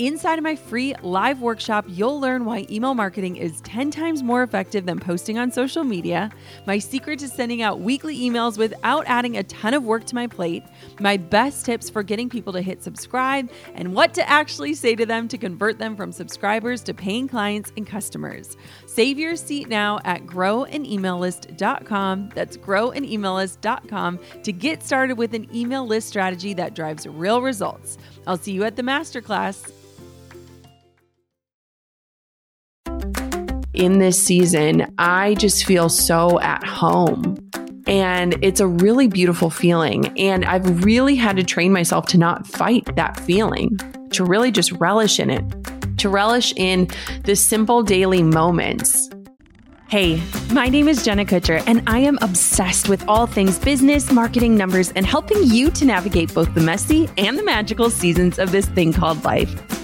Inside of my free live workshop, you'll learn why email marketing is 10 times more effective than posting on social media, my secret to sending out weekly emails without adding a ton of work to my plate, my best tips for getting people to hit subscribe, and what to actually say to them to convert them from subscribers to paying clients and customers. Save your seat now at growanemaillist.com. That's growanemaillist.com to get started with an email list strategy that drives real results. I'll see you at the masterclass. In this season, I just feel so at home. And it's a really beautiful feeling. And I've really had to train myself to not fight that feeling, to really just relish in it, to relish in the simple daily moments Hey, my name is Jenna Kutcher, and I am obsessed with all things business, marketing, numbers, and helping you to navigate both the messy and the magical seasons of this thing called life.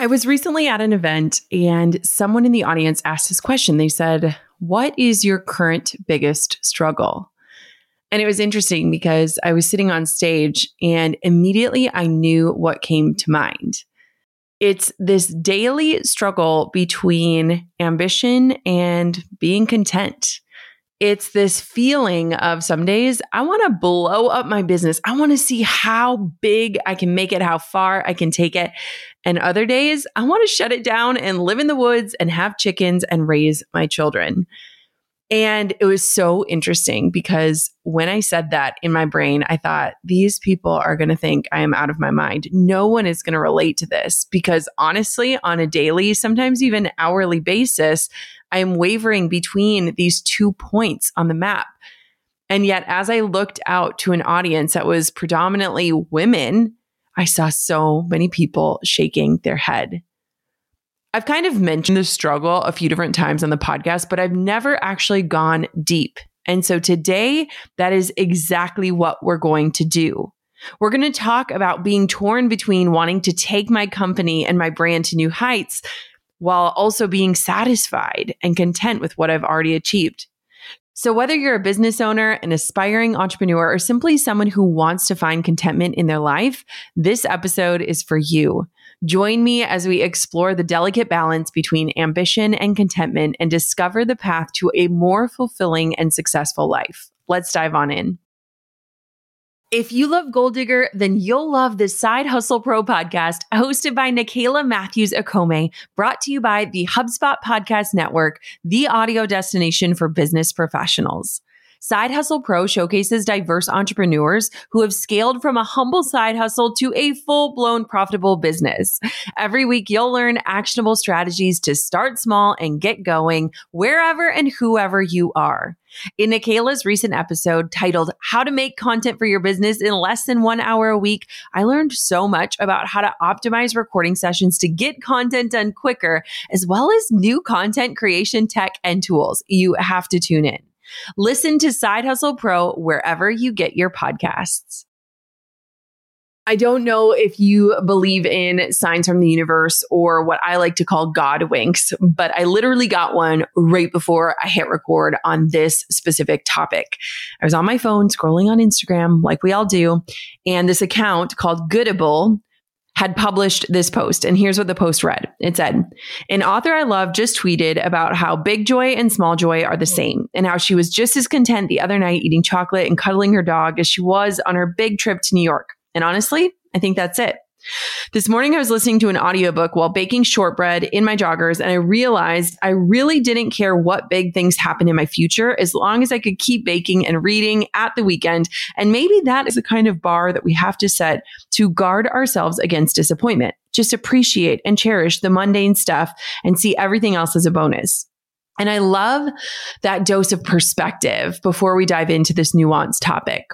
I was recently at an event and someone in the audience asked this question. They said, What is your current biggest struggle? And it was interesting because I was sitting on stage and immediately I knew what came to mind. It's this daily struggle between ambition and being content it's this feeling of some days I want to blow up my business. I want to see how big I can make it, how far I can take it. And other days I want to shut it down and live in the woods and have chickens and raise my children. And it was so interesting because when I said that in my brain, I thought, these people are going to think I am out of my mind. No one is going to relate to this because honestly, on a daily, sometimes even hourly basis, I am wavering between these two points on the map. And yet, as I looked out to an audience that was predominantly women, I saw so many people shaking their head. I've kind of mentioned the struggle a few different times on the podcast, but I've never actually gone deep. And so today, that is exactly what we're going to do. We're going to talk about being torn between wanting to take my company and my brand to new heights while also being satisfied and content with what I've already achieved. So, whether you're a business owner, an aspiring entrepreneur, or simply someone who wants to find contentment in their life, this episode is for you. Join me as we explore the delicate balance between ambition and contentment and discover the path to a more fulfilling and successful life. Let's dive on in. If you love Goal Digger, then you'll love the Side Hustle Pro podcast hosted by Nicaila Matthews Okome, brought to you by the HubSpot Podcast Network, the audio destination for business professionals. Side Hustle Pro showcases diverse entrepreneurs who have scaled from a humble side hustle to a full blown profitable business. Every week, you'll learn actionable strategies to start small and get going wherever and whoever you are. In Nicaila's recent episode titled How to Make Content for Your Business in Less Than One Hour a Week, I learned so much about how to optimize recording sessions to get content done quicker, as well as new content creation tech and tools. You have to tune in. Listen to Side Hustle Pro wherever you get your podcasts. I don't know if you believe in signs from the universe or what I like to call God winks, but I literally got one right before I hit record on this specific topic. I was on my phone scrolling on Instagram like we all do, and this account called Goodable had published this post. And here's what the post read it said, An author I love just tweeted about how big joy and small joy are the same, and how she was just as content the other night eating chocolate and cuddling her dog as she was on her big trip to New York. And honestly, I think that's it. This morning I was listening to an audiobook while baking shortbread in my joggers and I realized I really didn't care what big things happen in my future as long as I could keep baking and reading at the weekend. And maybe that is the kind of bar that we have to set to guard ourselves against disappointment. Just appreciate and cherish the mundane stuff and see everything else as a bonus. And I love that dose of perspective before we dive into this nuanced topic.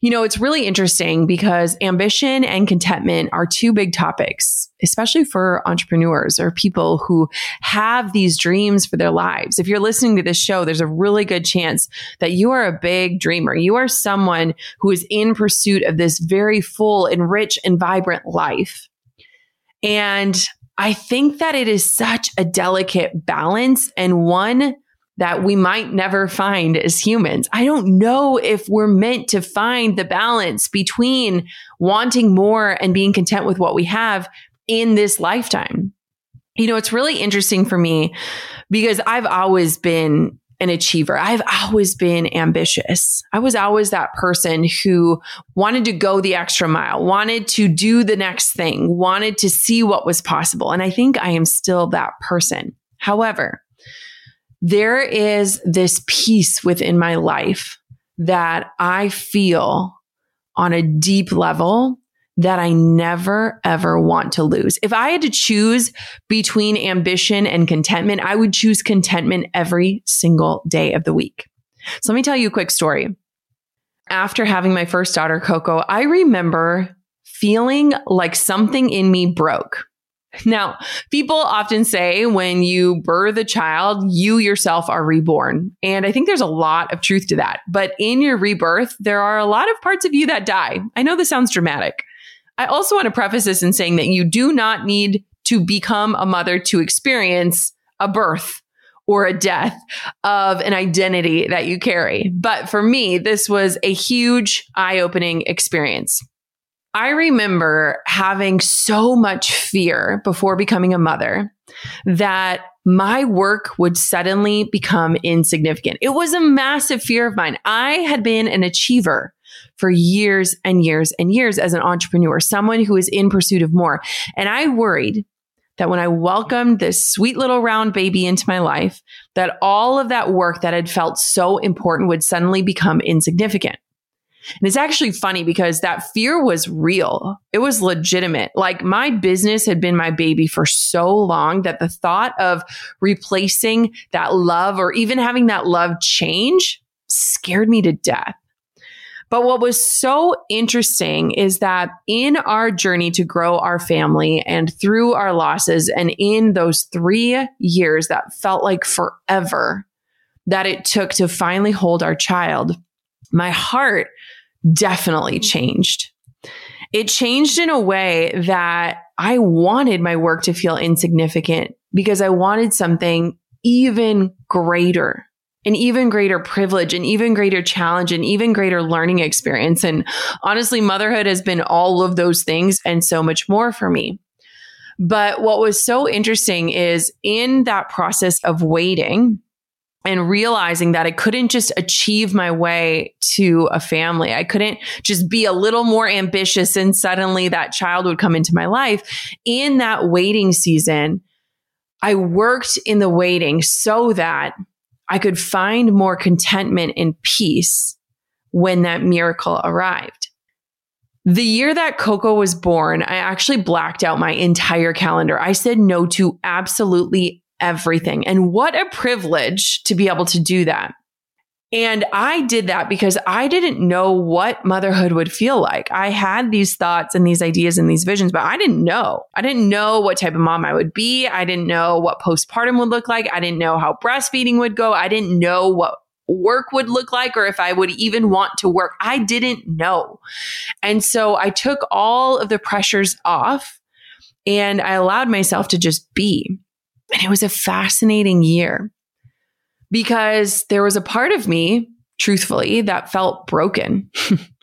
You know, it's really interesting because ambition and contentment are two big topics, especially for entrepreneurs or people who have these dreams for their lives. If you're listening to this show, there's a really good chance that you are a big dreamer. You are someone who is in pursuit of this very full and rich and vibrant life. And I think that it is such a delicate balance and one that we might never find as humans. I don't know if we're meant to find the balance between wanting more and being content with what we have in this lifetime. You know, it's really interesting for me because I've always been an achiever. I've always been ambitious. I was always that person who wanted to go the extra mile, wanted to do the next thing, wanted to see what was possible. And I think I am still that person. However, there is this peace within my life that I feel on a deep level that I never ever want to lose. If I had to choose between ambition and contentment, I would choose contentment every single day of the week. So let me tell you a quick story. After having my first daughter, Coco, I remember feeling like something in me broke. Now, people often say when you birth a child, you yourself are reborn. And I think there's a lot of truth to that. But in your rebirth, there are a lot of parts of you that die. I know this sounds dramatic. I also want to preface this in saying that you do not need to become a mother to experience a birth or a death of an identity that you carry. But for me, this was a huge eye opening experience. I remember having so much fear before becoming a mother that my work would suddenly become insignificant. It was a massive fear of mine. I had been an achiever for years and years and years as an entrepreneur, someone who is in pursuit of more. And I worried that when I welcomed this sweet little round baby into my life, that all of that work that had felt so important would suddenly become insignificant. And it's actually funny because that fear was real. It was legitimate. Like my business had been my baby for so long that the thought of replacing that love or even having that love change scared me to death. But what was so interesting is that in our journey to grow our family and through our losses, and in those three years that felt like forever that it took to finally hold our child, my heart definitely mm. changed. It changed in a way that I wanted my work to feel insignificant because I wanted something even greater, an even greater privilege, an even greater challenge, an even greater learning experience. And honestly, motherhood has been all of those things and so much more for me. But what was so interesting is in that process of waiting, and realizing that I couldn't just achieve my way to a family. I couldn't just be a little more ambitious and suddenly that child would come into my life. In that waiting season, I worked in the waiting so that I could find more contentment and peace when that miracle arrived. The year that Coco was born, I actually blacked out my entire calendar. I said no to absolutely everything. And what a privilege to be able to do that. And I did that because I didn't know what motherhood would feel like. I had these thoughts and these ideas and these visions, but I didn't know. I didn't know what type of mom I would be. I didn't know what postpartum would look like. I didn't know how breastfeeding would go. I didn't know what work would look like or if I would even want to work. I didn't know. And so I took all of the pressures off and I allowed myself to just be. And it was a fascinating year because there was a part of me, truthfully, that felt broken.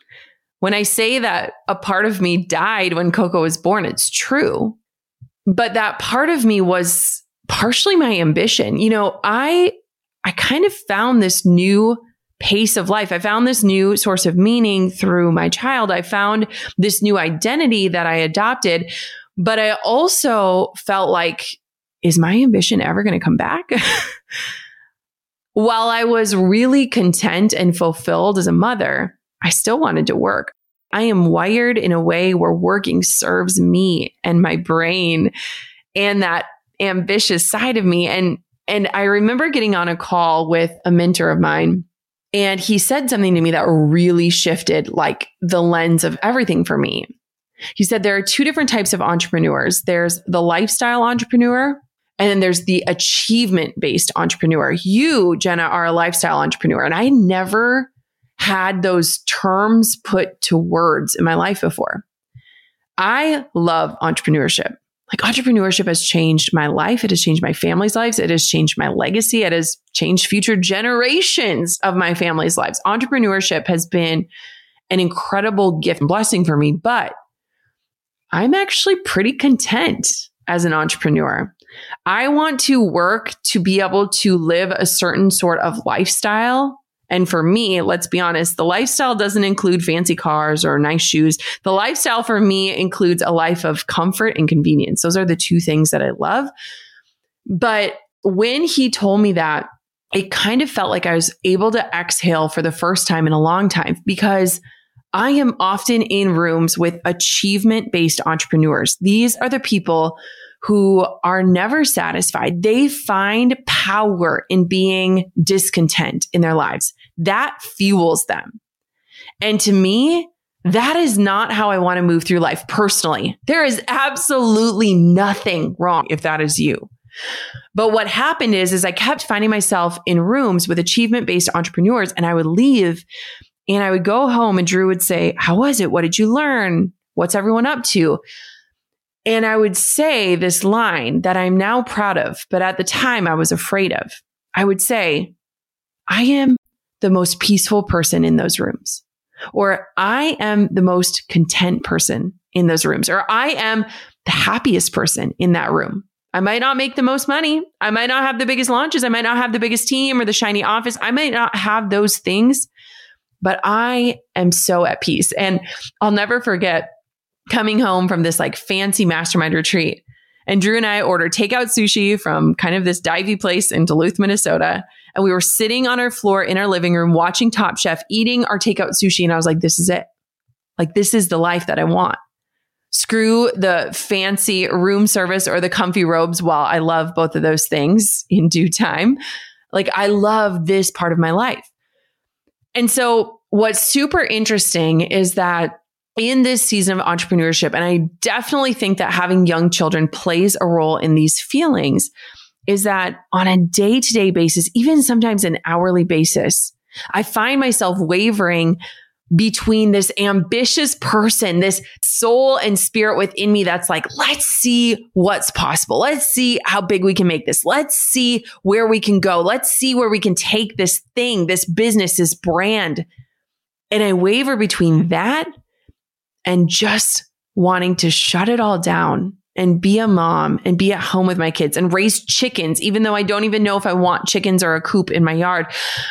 When I say that a part of me died when Coco was born, it's true. But that part of me was partially my ambition. You know, I I kind of found this new pace of life. I found this new source of meaning through my child. I found this new identity that I adopted, but I also felt like is my ambition ever going to come back? While I was really content and fulfilled as a mother, I still wanted to work. I am wired in a way where working serves me and my brain and that ambitious side of me. And, and I remember getting on a call with a mentor of mine and he said something to me that really shifted like the lens of everything for me. He said there are two different types of entrepreneurs. There's the lifestyle entrepreneur and then there's the achievement based entrepreneur. You, Jenna, are a lifestyle entrepreneur. And I never had those terms put to words in my life before. I love entrepreneurship. Like entrepreneurship has changed my life. It has changed my family's lives. It has changed my legacy. It has changed future generations of my family's lives. Entrepreneurship has been an incredible gift and blessing for me, but I'm actually pretty content as an entrepreneur. I want to work to be able to live a certain sort of lifestyle. And for me, let's be honest, the lifestyle doesn't include fancy cars or nice shoes. The lifestyle for me includes a life of comfort and convenience. Those are the two things that I love. But when he told me that, it kind of felt like I was able to exhale for the first time in a long time because I am often in rooms with achievement based entrepreneurs. These are the people who are never satisfied. They find power in being discontent in their lives. That fuels them. And to me, that is not how I want to move through life personally. There is absolutely nothing wrong if that is you. But what happened is, is I kept finding myself in rooms with achievement based entrepreneurs and I would leave and I would go home and Drew would say, how was it? What did you learn? What's everyone up to? And I would say this line that I'm now proud of, but at the time I was afraid of. I would say, I am the most peaceful person in those rooms, or I am the most content person in those rooms, or I am the happiest person in that room. I might not make the most money. I might not have the biggest launches. I might not have the biggest team or the shiny office. I might not have those things, but I am so at peace. And I'll never forget coming home from this like fancy mastermind retreat. And Drew and I ordered takeout sushi from kind of this divey place in Duluth, Minnesota. And we were sitting on our floor in our living room watching Top Chef, eating our takeout sushi. And I was like, this is it. Like, this is the life that I want. Screw the fancy room service or the comfy robes. While I love both of those things in due time, like, I love this part of my life. And so, what's super interesting is that in this season of entrepreneurship, and I definitely think that having young children plays a role in these feelings, is that on a day to day basis, even sometimes an hourly basis, I find myself wavering between this ambitious person, this soul and spirit within me that's like, let's see what's possible. Let's see how big we can make this. Let's see where we can go. Let's see where we can take this thing, this business, this brand. And I waver between that and just wanting to shut it all down and be a mom and be at home with my kids and raise chickens, even though I don't even know if I want chickens or a coop in my yard.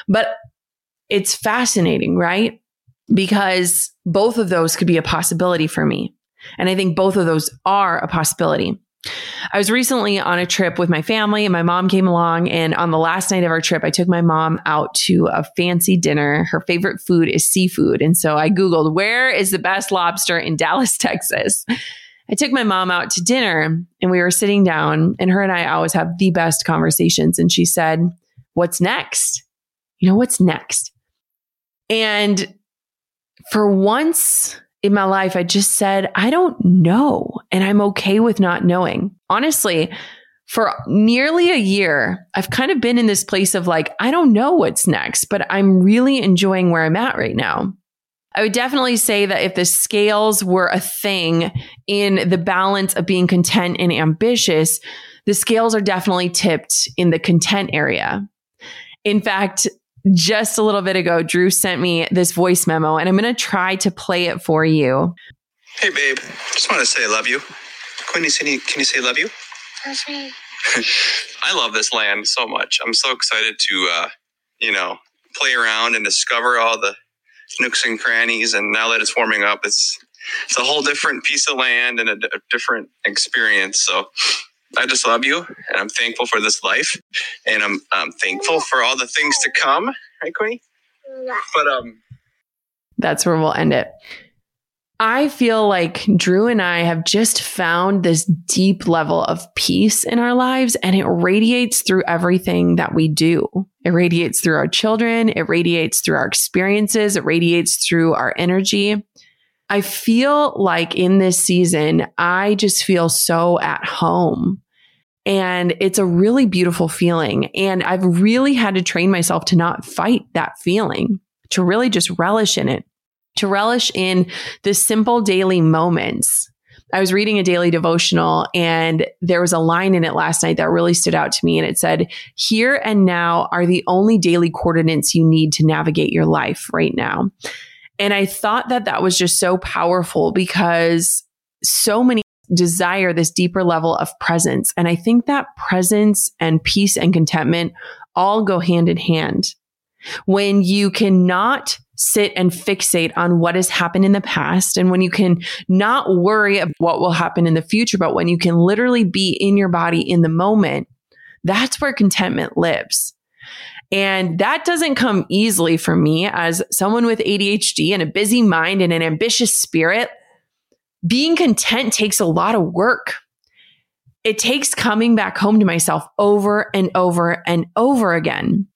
But it's fascinating, right? Because both of those could be a possibility for me. And I think both of those are a possibility. I was recently on a trip with my family and my mom came along. And on the last night of our trip, I took my mom out to a fancy dinner. Her favorite food is seafood. And so I Googled, where is the best lobster in Dallas, Texas? I took my mom out to dinner and we were sitting down, and her and I always have the best conversations. And she said, What's next? You know, what's next? And for once in my life, I just said, I don't know. And I'm okay with not knowing. Honestly, for nearly a year, I've kind of been in this place of like, I don't know what's next, but I'm really enjoying where I'm at right now. I would definitely say that if the scales were a thing in the balance of being content and ambitious, the scales are definitely tipped in the content area. In fact, just a little bit ago, Drew sent me this voice memo, and I'm going to try to play it for you. Hey, babe. Just want to say I love you. Quinny, can you, can you say love you? I love this land so much. I'm so excited to, uh, you know, play around and discover all the nooks and crannies. And now that it's warming up, it's it's a whole different piece of land and a, a different experience. So I just love you, and I'm thankful for this life, and I'm I'm thankful for all the things to come. Right, Quinny? But um, that's where we'll end it. I feel like Drew and I have just found this deep level of peace in our lives and it radiates through everything that we do. It radiates through our children. It radiates through our experiences. It radiates through our energy. I feel like in this season, I just feel so at home. And it's a really beautiful feeling. And I've really had to train myself to not fight that feeling, to really just relish in it to relish in the simple daily moments. I was reading a daily devotional and there was a line in it last night that really stood out to me. And it said, Here and now are the only daily coordinates you need to navigate your life right now. And I thought that that was just so powerful because so many desire this deeper level of presence. And I think that presence and peace and contentment all go hand in hand. When you cannot sit and fixate on what has happened in the past and when you can not worry about what will happen in the future, but when you can literally be in your body in the moment, that's where contentment lives. And that doesn't come easily for me as someone with ADHD and a busy mind and an ambitious spirit. Being content takes a lot of work. It takes coming back home to myself over and over and over again.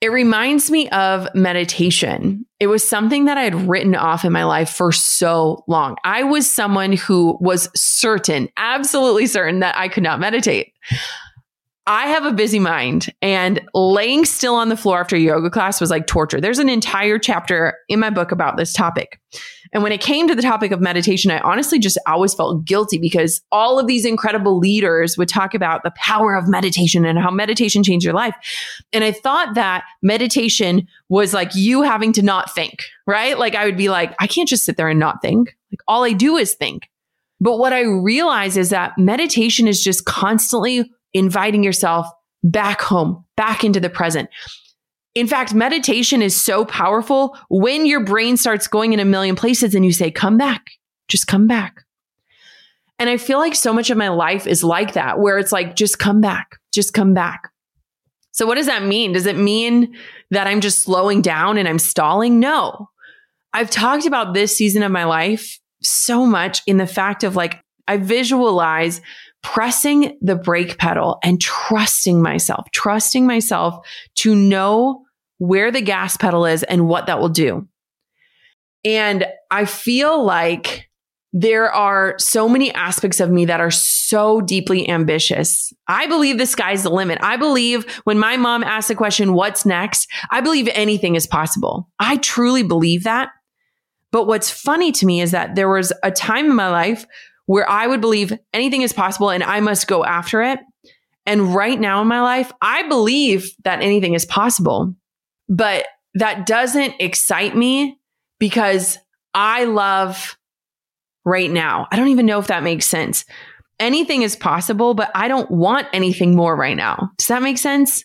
It reminds me of meditation. It was something that I had written off in my life for so long. I was someone who was certain, absolutely certain that I could not meditate. I have a busy mind and laying still on the floor after yoga class was like torture. There's an entire chapter in my book about this topic. And when it came to the topic of meditation, I honestly just always felt guilty because all of these incredible leaders would talk about the power of meditation and how meditation changed your life. And I thought that meditation was like you having to not think, right? Like I would be like, I can't just sit there and not think. Like all I do is think. But what I realize is that meditation is just constantly inviting yourself back home, back into the present. In fact, meditation is so powerful when your brain starts going in a million places and you say, come back, just come back. And I feel like so much of my life is like that, where it's like, just come back, just come back. So, what does that mean? Does it mean that I'm just slowing down and I'm stalling? No. I've talked about this season of my life so much in the fact of like, I visualize pressing the brake pedal and trusting myself, trusting myself to know where the gas pedal is and what that will do. And I feel like there are so many aspects of me that are so deeply ambitious. I believe the sky's the limit. I believe when my mom asks the question, what's next? I believe anything is possible. I truly believe that. But what's funny to me is that there was a time in my life where I would believe anything is possible and I must go after it. And right now in my life, I believe that anything is possible, but that doesn't excite me because I love right now. I don't even know if that makes sense. Anything is possible, but I don't want anything more right now. Does that make sense?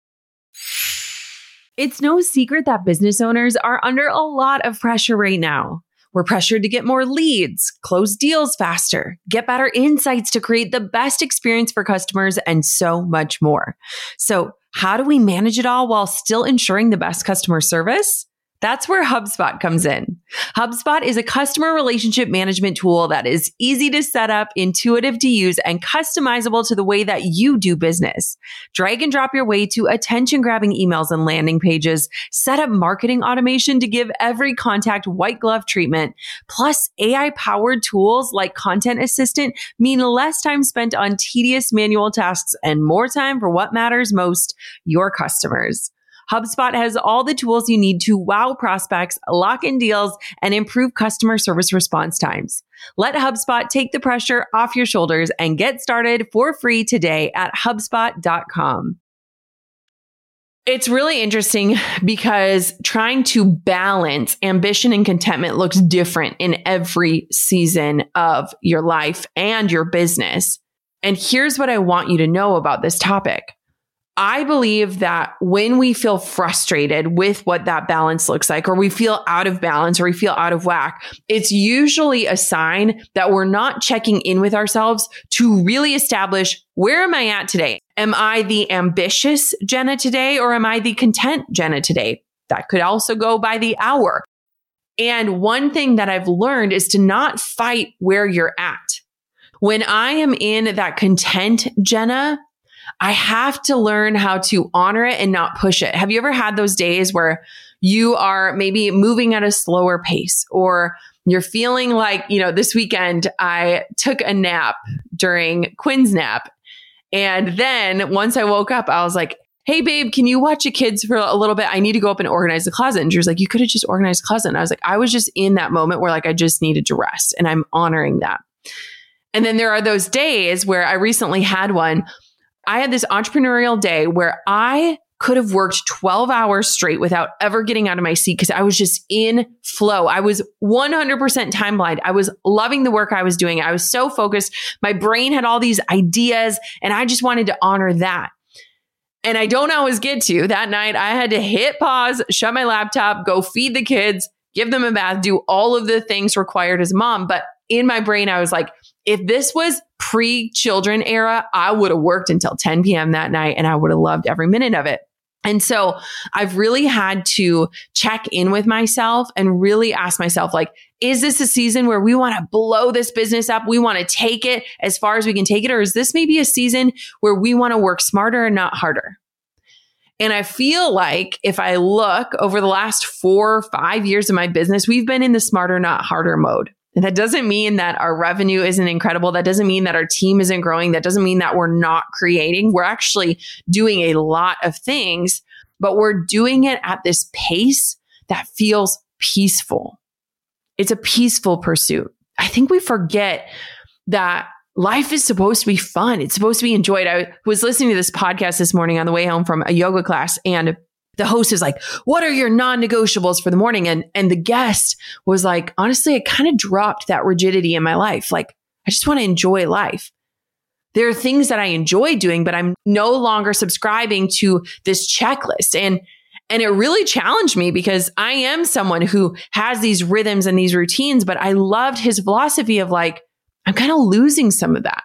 It's no secret that business owners are under a lot of pressure right now. We're pressured to get more leads, close deals faster, get better insights to create the best experience for customers, and so much more. So, how do we manage it all while still ensuring the best customer service? That's where HubSpot comes in. HubSpot is a customer relationship management tool that is easy to set up, intuitive to use, and customizable to the way that you do business. Drag and drop your way to attention grabbing emails and landing pages, set up marketing automation to give every contact white glove treatment. Plus, AI powered tools like Content Assistant mean less time spent on tedious manual tasks and more time for what matters most your customers. HubSpot has all the tools you need to wow prospects, lock in deals, and improve customer service response times. Let HubSpot take the pressure off your shoulders and get started for free today at HubSpot.com. It's really interesting because trying to balance ambition and contentment looks different in every season of your life and your business. And here's what I want you to know about this topic. I believe that when we feel frustrated with what that balance looks like, or we feel out of balance, or we feel out of whack, it's usually a sign that we're not checking in with ourselves to really establish where am I at today? Am I the ambitious Jenna today, or am I the content Jenna today? That could also go by the hour. And one thing that I've learned is to not fight where you're at. When I am in that content Jenna, I have to learn how to honor it and not push it. Have you ever had those days where you are maybe moving at a slower pace or you're feeling like, you know, this weekend I took a nap during Quinn's nap. And then once I woke up, I was like, Hey babe, can you watch the kids for a little bit? I need to go up and organize the closet. And she was like, You could have just organized the closet. And I was like, I was just in that moment where like I just needed to rest and I'm honoring that. And then there are those days where I recently had one I had this entrepreneurial day where I could have worked 12 hours straight without ever getting out of my seat because I was just in flow. I was 100% time blind. I was loving the work I was doing. I was so focused. My brain had all these ideas and I just wanted to honor that. And I don't always get to. That night, I had to hit pause, shut my laptop, go feed the kids, give them a bath, do all of the things required as mom. But in my brain, I was like, if this was pre children era, I would have worked until 10 p.m. that night and I would have loved every minute of it. And so I've really had to check in with myself and really ask myself, like, is this a season where we want to blow this business up? We want to take it as far as we can take it? Or is this maybe a season where we want to work smarter and not harder? And I feel like if I look over the last four or five years of my business, we've been in the smarter, not harder mode. That doesn't mean that our revenue isn't incredible. That doesn't mean that our team isn't growing. That doesn't mean that we're not creating. We're actually doing a lot of things, but we're doing it at this pace that feels peaceful. It's a peaceful pursuit. I think we forget that life is supposed to be fun. It's supposed to be enjoyed. I was listening to this podcast this morning on the way home from a yoga class and the host is like, what are your non-negotiables for the morning? And, and the guest was like, honestly, I kind of dropped that rigidity in my life. Like, I just want to enjoy life. There are things that I enjoy doing, but I'm no longer subscribing to this checklist. And, and it really challenged me because I am someone who has these rhythms and these routines, but I loved his philosophy of like, I'm kind of losing some of that.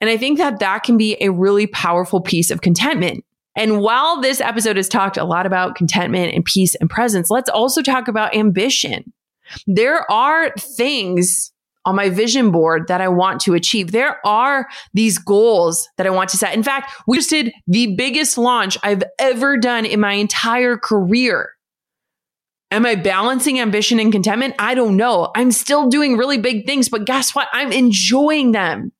And I think that that can be a really powerful piece of contentment. And while this episode has talked a lot about contentment and peace and presence, let's also talk about ambition. There are things on my vision board that I want to achieve. There are these goals that I want to set. In fact, we just did the biggest launch I've ever done in my entire career. Am I balancing ambition and contentment? I don't know. I'm still doing really big things, but guess what? I'm enjoying them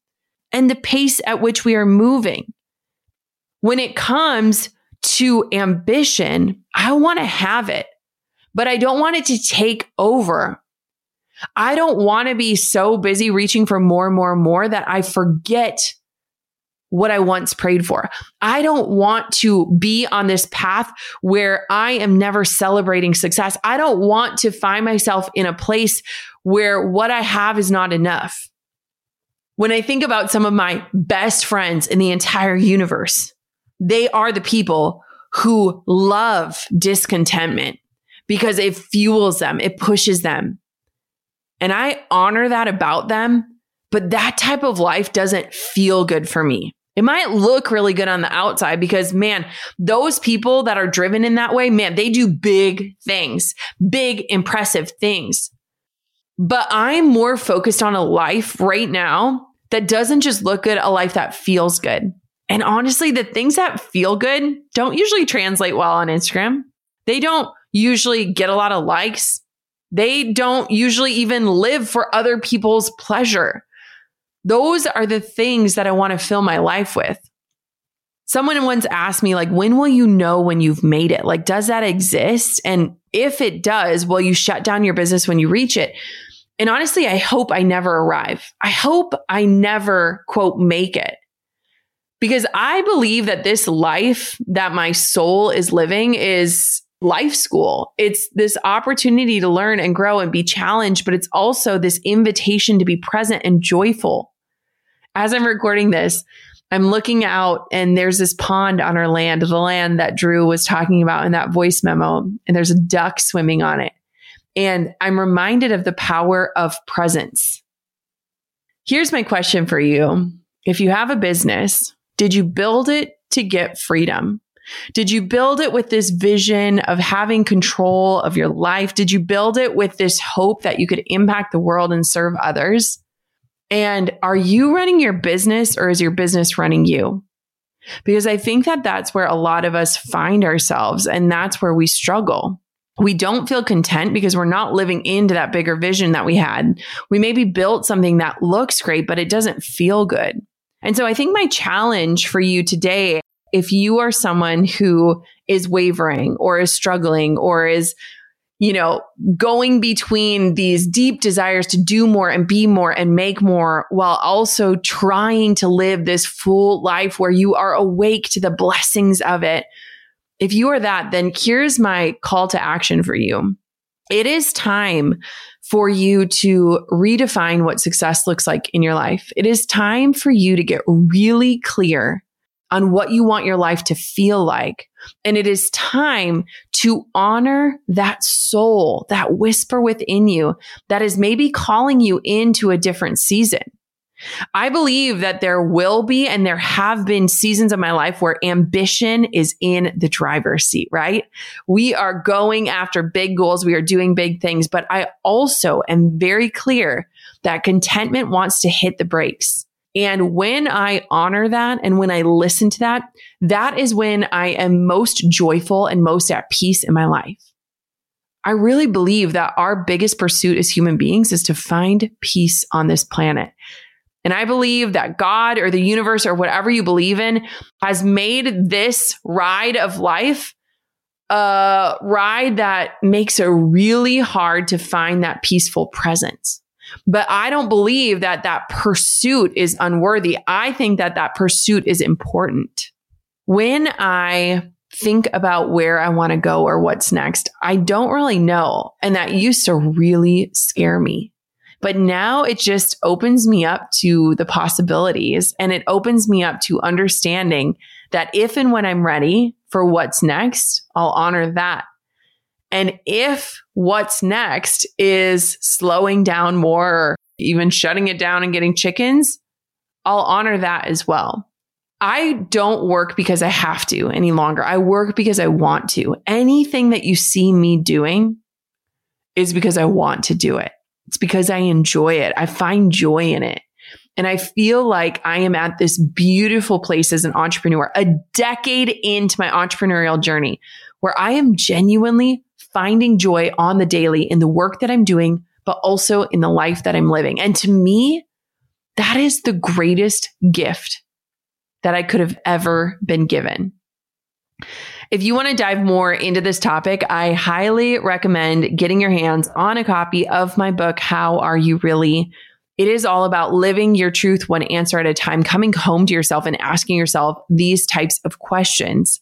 and the pace at which we are moving. When it comes to ambition, I want to have it, but I don't want it to take over. I don't want to be so busy reaching for more and more more that I forget what I once prayed for. I don't want to be on this path where I am never celebrating success. I don't want to find myself in a place where what I have is not enough. When I think about some of my best friends in the entire universe, they are the people who love discontentment because it fuels them, it pushes them. And I honor that about them, but that type of life doesn't feel good for me. It might look really good on the outside because, man, those people that are driven in that way, man, they do big things, big, impressive things. But I'm more focused on a life right now that doesn't just look good, a life that feels good. And honestly, the things that feel good don't usually translate well on Instagram. They don't usually get a lot of likes. They don't usually even live for other people's pleasure. Those are the things that I want to fill my life with. Someone once asked me, like, when will you know when you've made it? Like, does that exist? And if it does, will you shut down your business when you reach it? And honestly, I hope I never arrive. I hope I never, quote, make it. Because I believe that this life that my soul is living is life school. It's this opportunity to learn and grow and be challenged, but it's also this invitation to be present and joyful as I'm recording this, I'm looking out and there's this pond on our land, the land that Drew was talking about in that voice memo, and there's a duck swimming on it. And I'm reminded of the power of presence. Here's my question for you. If you have a business, did you build it to get freedom? Did you build it with this vision of having control of your life? Did you build it with this hope that you could impact the world and serve others? And are you running your business or is your business running you? Because I think that that's where a lot of us find ourselves and that's where we struggle. We don't feel content because we're not living into that bigger vision that we had. We maybe built something that looks great, but it doesn't feel good. And so I think my challenge for you today, if you are someone who is wavering or is struggling or is you know, going between these deep desires to do more and be more and make more while also trying to live this full life where you are awake to the blessings of it. if you are that, then here's my call to action for you. It is time for you to redefine what success looks like in your life. It is time for you to get really clear on what you want your life to feel like. And it is time to honor that soul, that whisper within you that is maybe calling you into a different season. I believe that there will be and there have been seasons of my life where ambition is in the driver's seat, right? We are going after big goals. We are doing big things, but I also am very clear that contentment wants to hit the brakes. And when I honor that and when I listen to that, that is when I am most joyful and most at peace in my life. I really believe that our biggest pursuit as human beings is to find peace on this planet. And I believe that God or the universe or whatever you believe in has made this ride of life a ride that makes it really hard to find that peaceful presence. But I don't believe that that pursuit is unworthy. I think that that pursuit is important. When I think about where I want to go or what's next, I don't really know. And that used to really scare me. But now it just opens me up to the possibilities and it opens me up to understanding that if and when I'm ready for what's next, I'll honor that. And if what's next is slowing down more or even shutting it down and getting chickens, I'll honor that as well. I don't work because I have to any longer. I work because I want to. Anything that you see me doing is because I want to do it. It's because I enjoy it. I find joy in it. And I feel like I am at this beautiful place as an entrepreneur, a decade into my entrepreneurial journey, where I am genuinely finding joy on the daily in the work that I'm doing, but also in the life that I'm living. And to me, that is the greatest gift that I could have ever been given. If you want to dive more into this topic, I highly recommend getting your hands on a copy of my book, How Are You Really? It is all about living your truth one answer at a time, coming home to yourself and asking yourself these types of questions.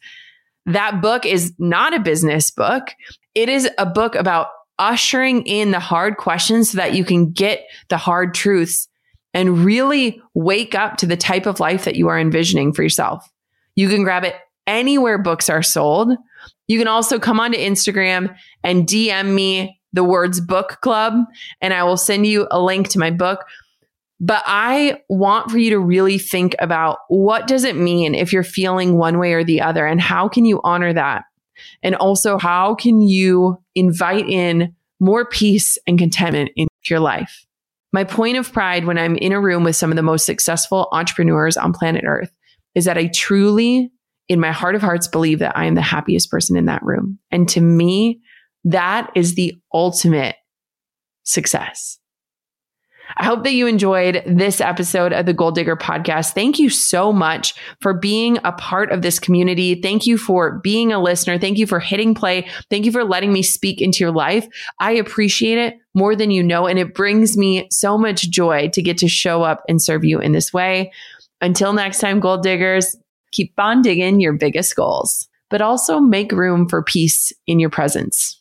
That book is not a business book. It is a book about ushering in the hard questions so that you can get the hard truths and really wake up to the type of life that you are envisioning for yourself. You can grab it anywhere books are sold. You can also come onto Instagram and DM me the words book club, and I will send you a link to my book. But I want for you to really think about what does it mean if you're feeling one way or the other, and how can you honor that? And also, how can you invite in more peace and contentment in your life? My point of pride when I'm in a room with some of the most successful entrepreneurs on planet Earth is that I truly in my heart of hearts believe that I am the happiest person in that room. And to me, that is the ultimate success. I hope that you enjoyed this episode of the Goal Digger podcast. Thank you so much for being a part of this community. Thank you for being a listener. Thank you for hitting play. Thank you for letting me speak into your life. I appreciate it more than you know. And it brings me so much joy to get to show up and serve you in this way. Until next time, Goal Diggers, keep on digging your biggest goals, but also make room for peace in your presence.